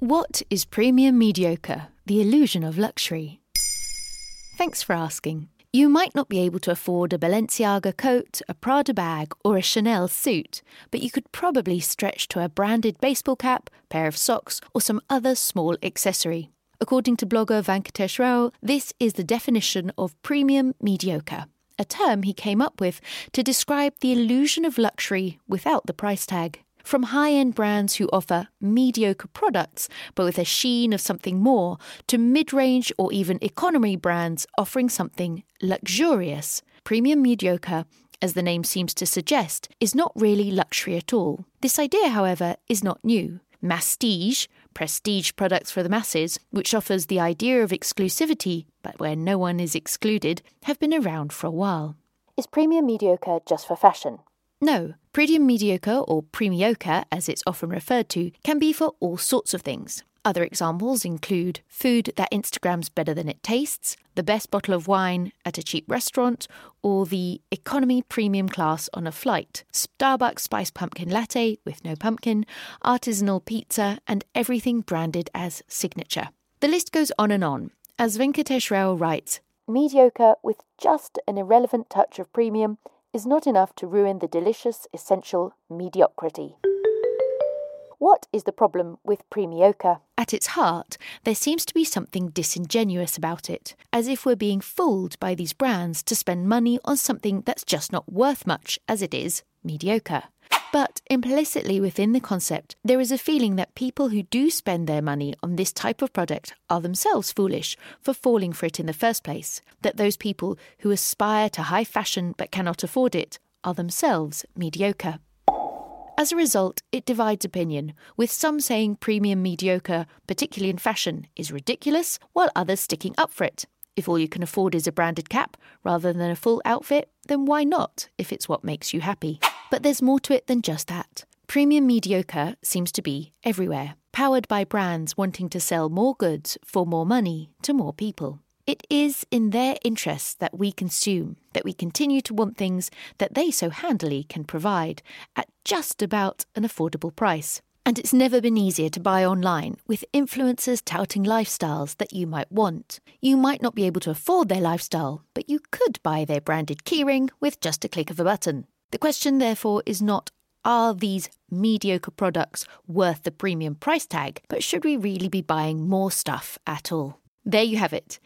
What is premium mediocre? The illusion of luxury. Thanks for asking. You might not be able to afford a Balenciaga coat, a Prada bag, or a Chanel suit, but you could probably stretch to a branded baseball cap, pair of socks, or some other small accessory. According to blogger Venkatesh Rao, this is the definition of premium mediocre, a term he came up with to describe the illusion of luxury without the price tag. From high end brands who offer mediocre products but with a sheen of something more, to mid range or even economy brands offering something luxurious, premium mediocre, as the name seems to suggest, is not really luxury at all. This idea, however, is not new. Mastige, prestige products for the masses, which offers the idea of exclusivity but where no one is excluded, have been around for a while. Is premium mediocre just for fashion? No, premium mediocre, or premioca as it's often referred to, can be for all sorts of things. Other examples include food that Instagrams better than it tastes, the best bottle of wine at a cheap restaurant, or the economy premium class on a flight, Starbucks spiced pumpkin latte with no pumpkin, artisanal pizza, and everything branded as signature. The list goes on and on. As Venkatesh Rao writes, Mediocre with just an irrelevant touch of premium is not enough to ruin the delicious, essential mediocrity. What is the problem with premioca? At its heart, there seems to be something disingenuous about it, as if we're being fooled by these brands to spend money on something that's just not worth much as it is mediocre. But implicitly within the concept, there is a feeling that people who do spend their money on this type of product are themselves foolish for falling for it in the first place, that those people who aspire to high fashion but cannot afford it are themselves mediocre. As a result, it divides opinion, with some saying premium mediocre, particularly in fashion, is ridiculous, while others sticking up for it. If all you can afford is a branded cap rather than a full outfit, then why not, if it's what makes you happy? But there's more to it than just that. Premium mediocre seems to be everywhere, powered by brands wanting to sell more goods for more money to more people. It is in their interests that we consume, that we continue to want things that they so handily can provide at just about an affordable price. And it's never been easier to buy online with influencers touting lifestyles that you might want. You might not be able to afford their lifestyle, but you could buy their branded keyring with just a click of a button. The question, therefore, is not are these mediocre products worth the premium price tag, but should we really be buying more stuff at all? There you have it.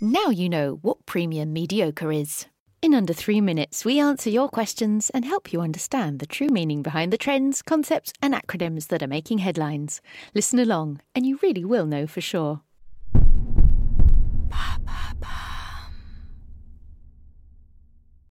Now you know what premium mediocre is. In under three minutes, we answer your questions and help you understand the true meaning behind the trends, concepts, and acronyms that are making headlines. Listen along, and you really will know for sure.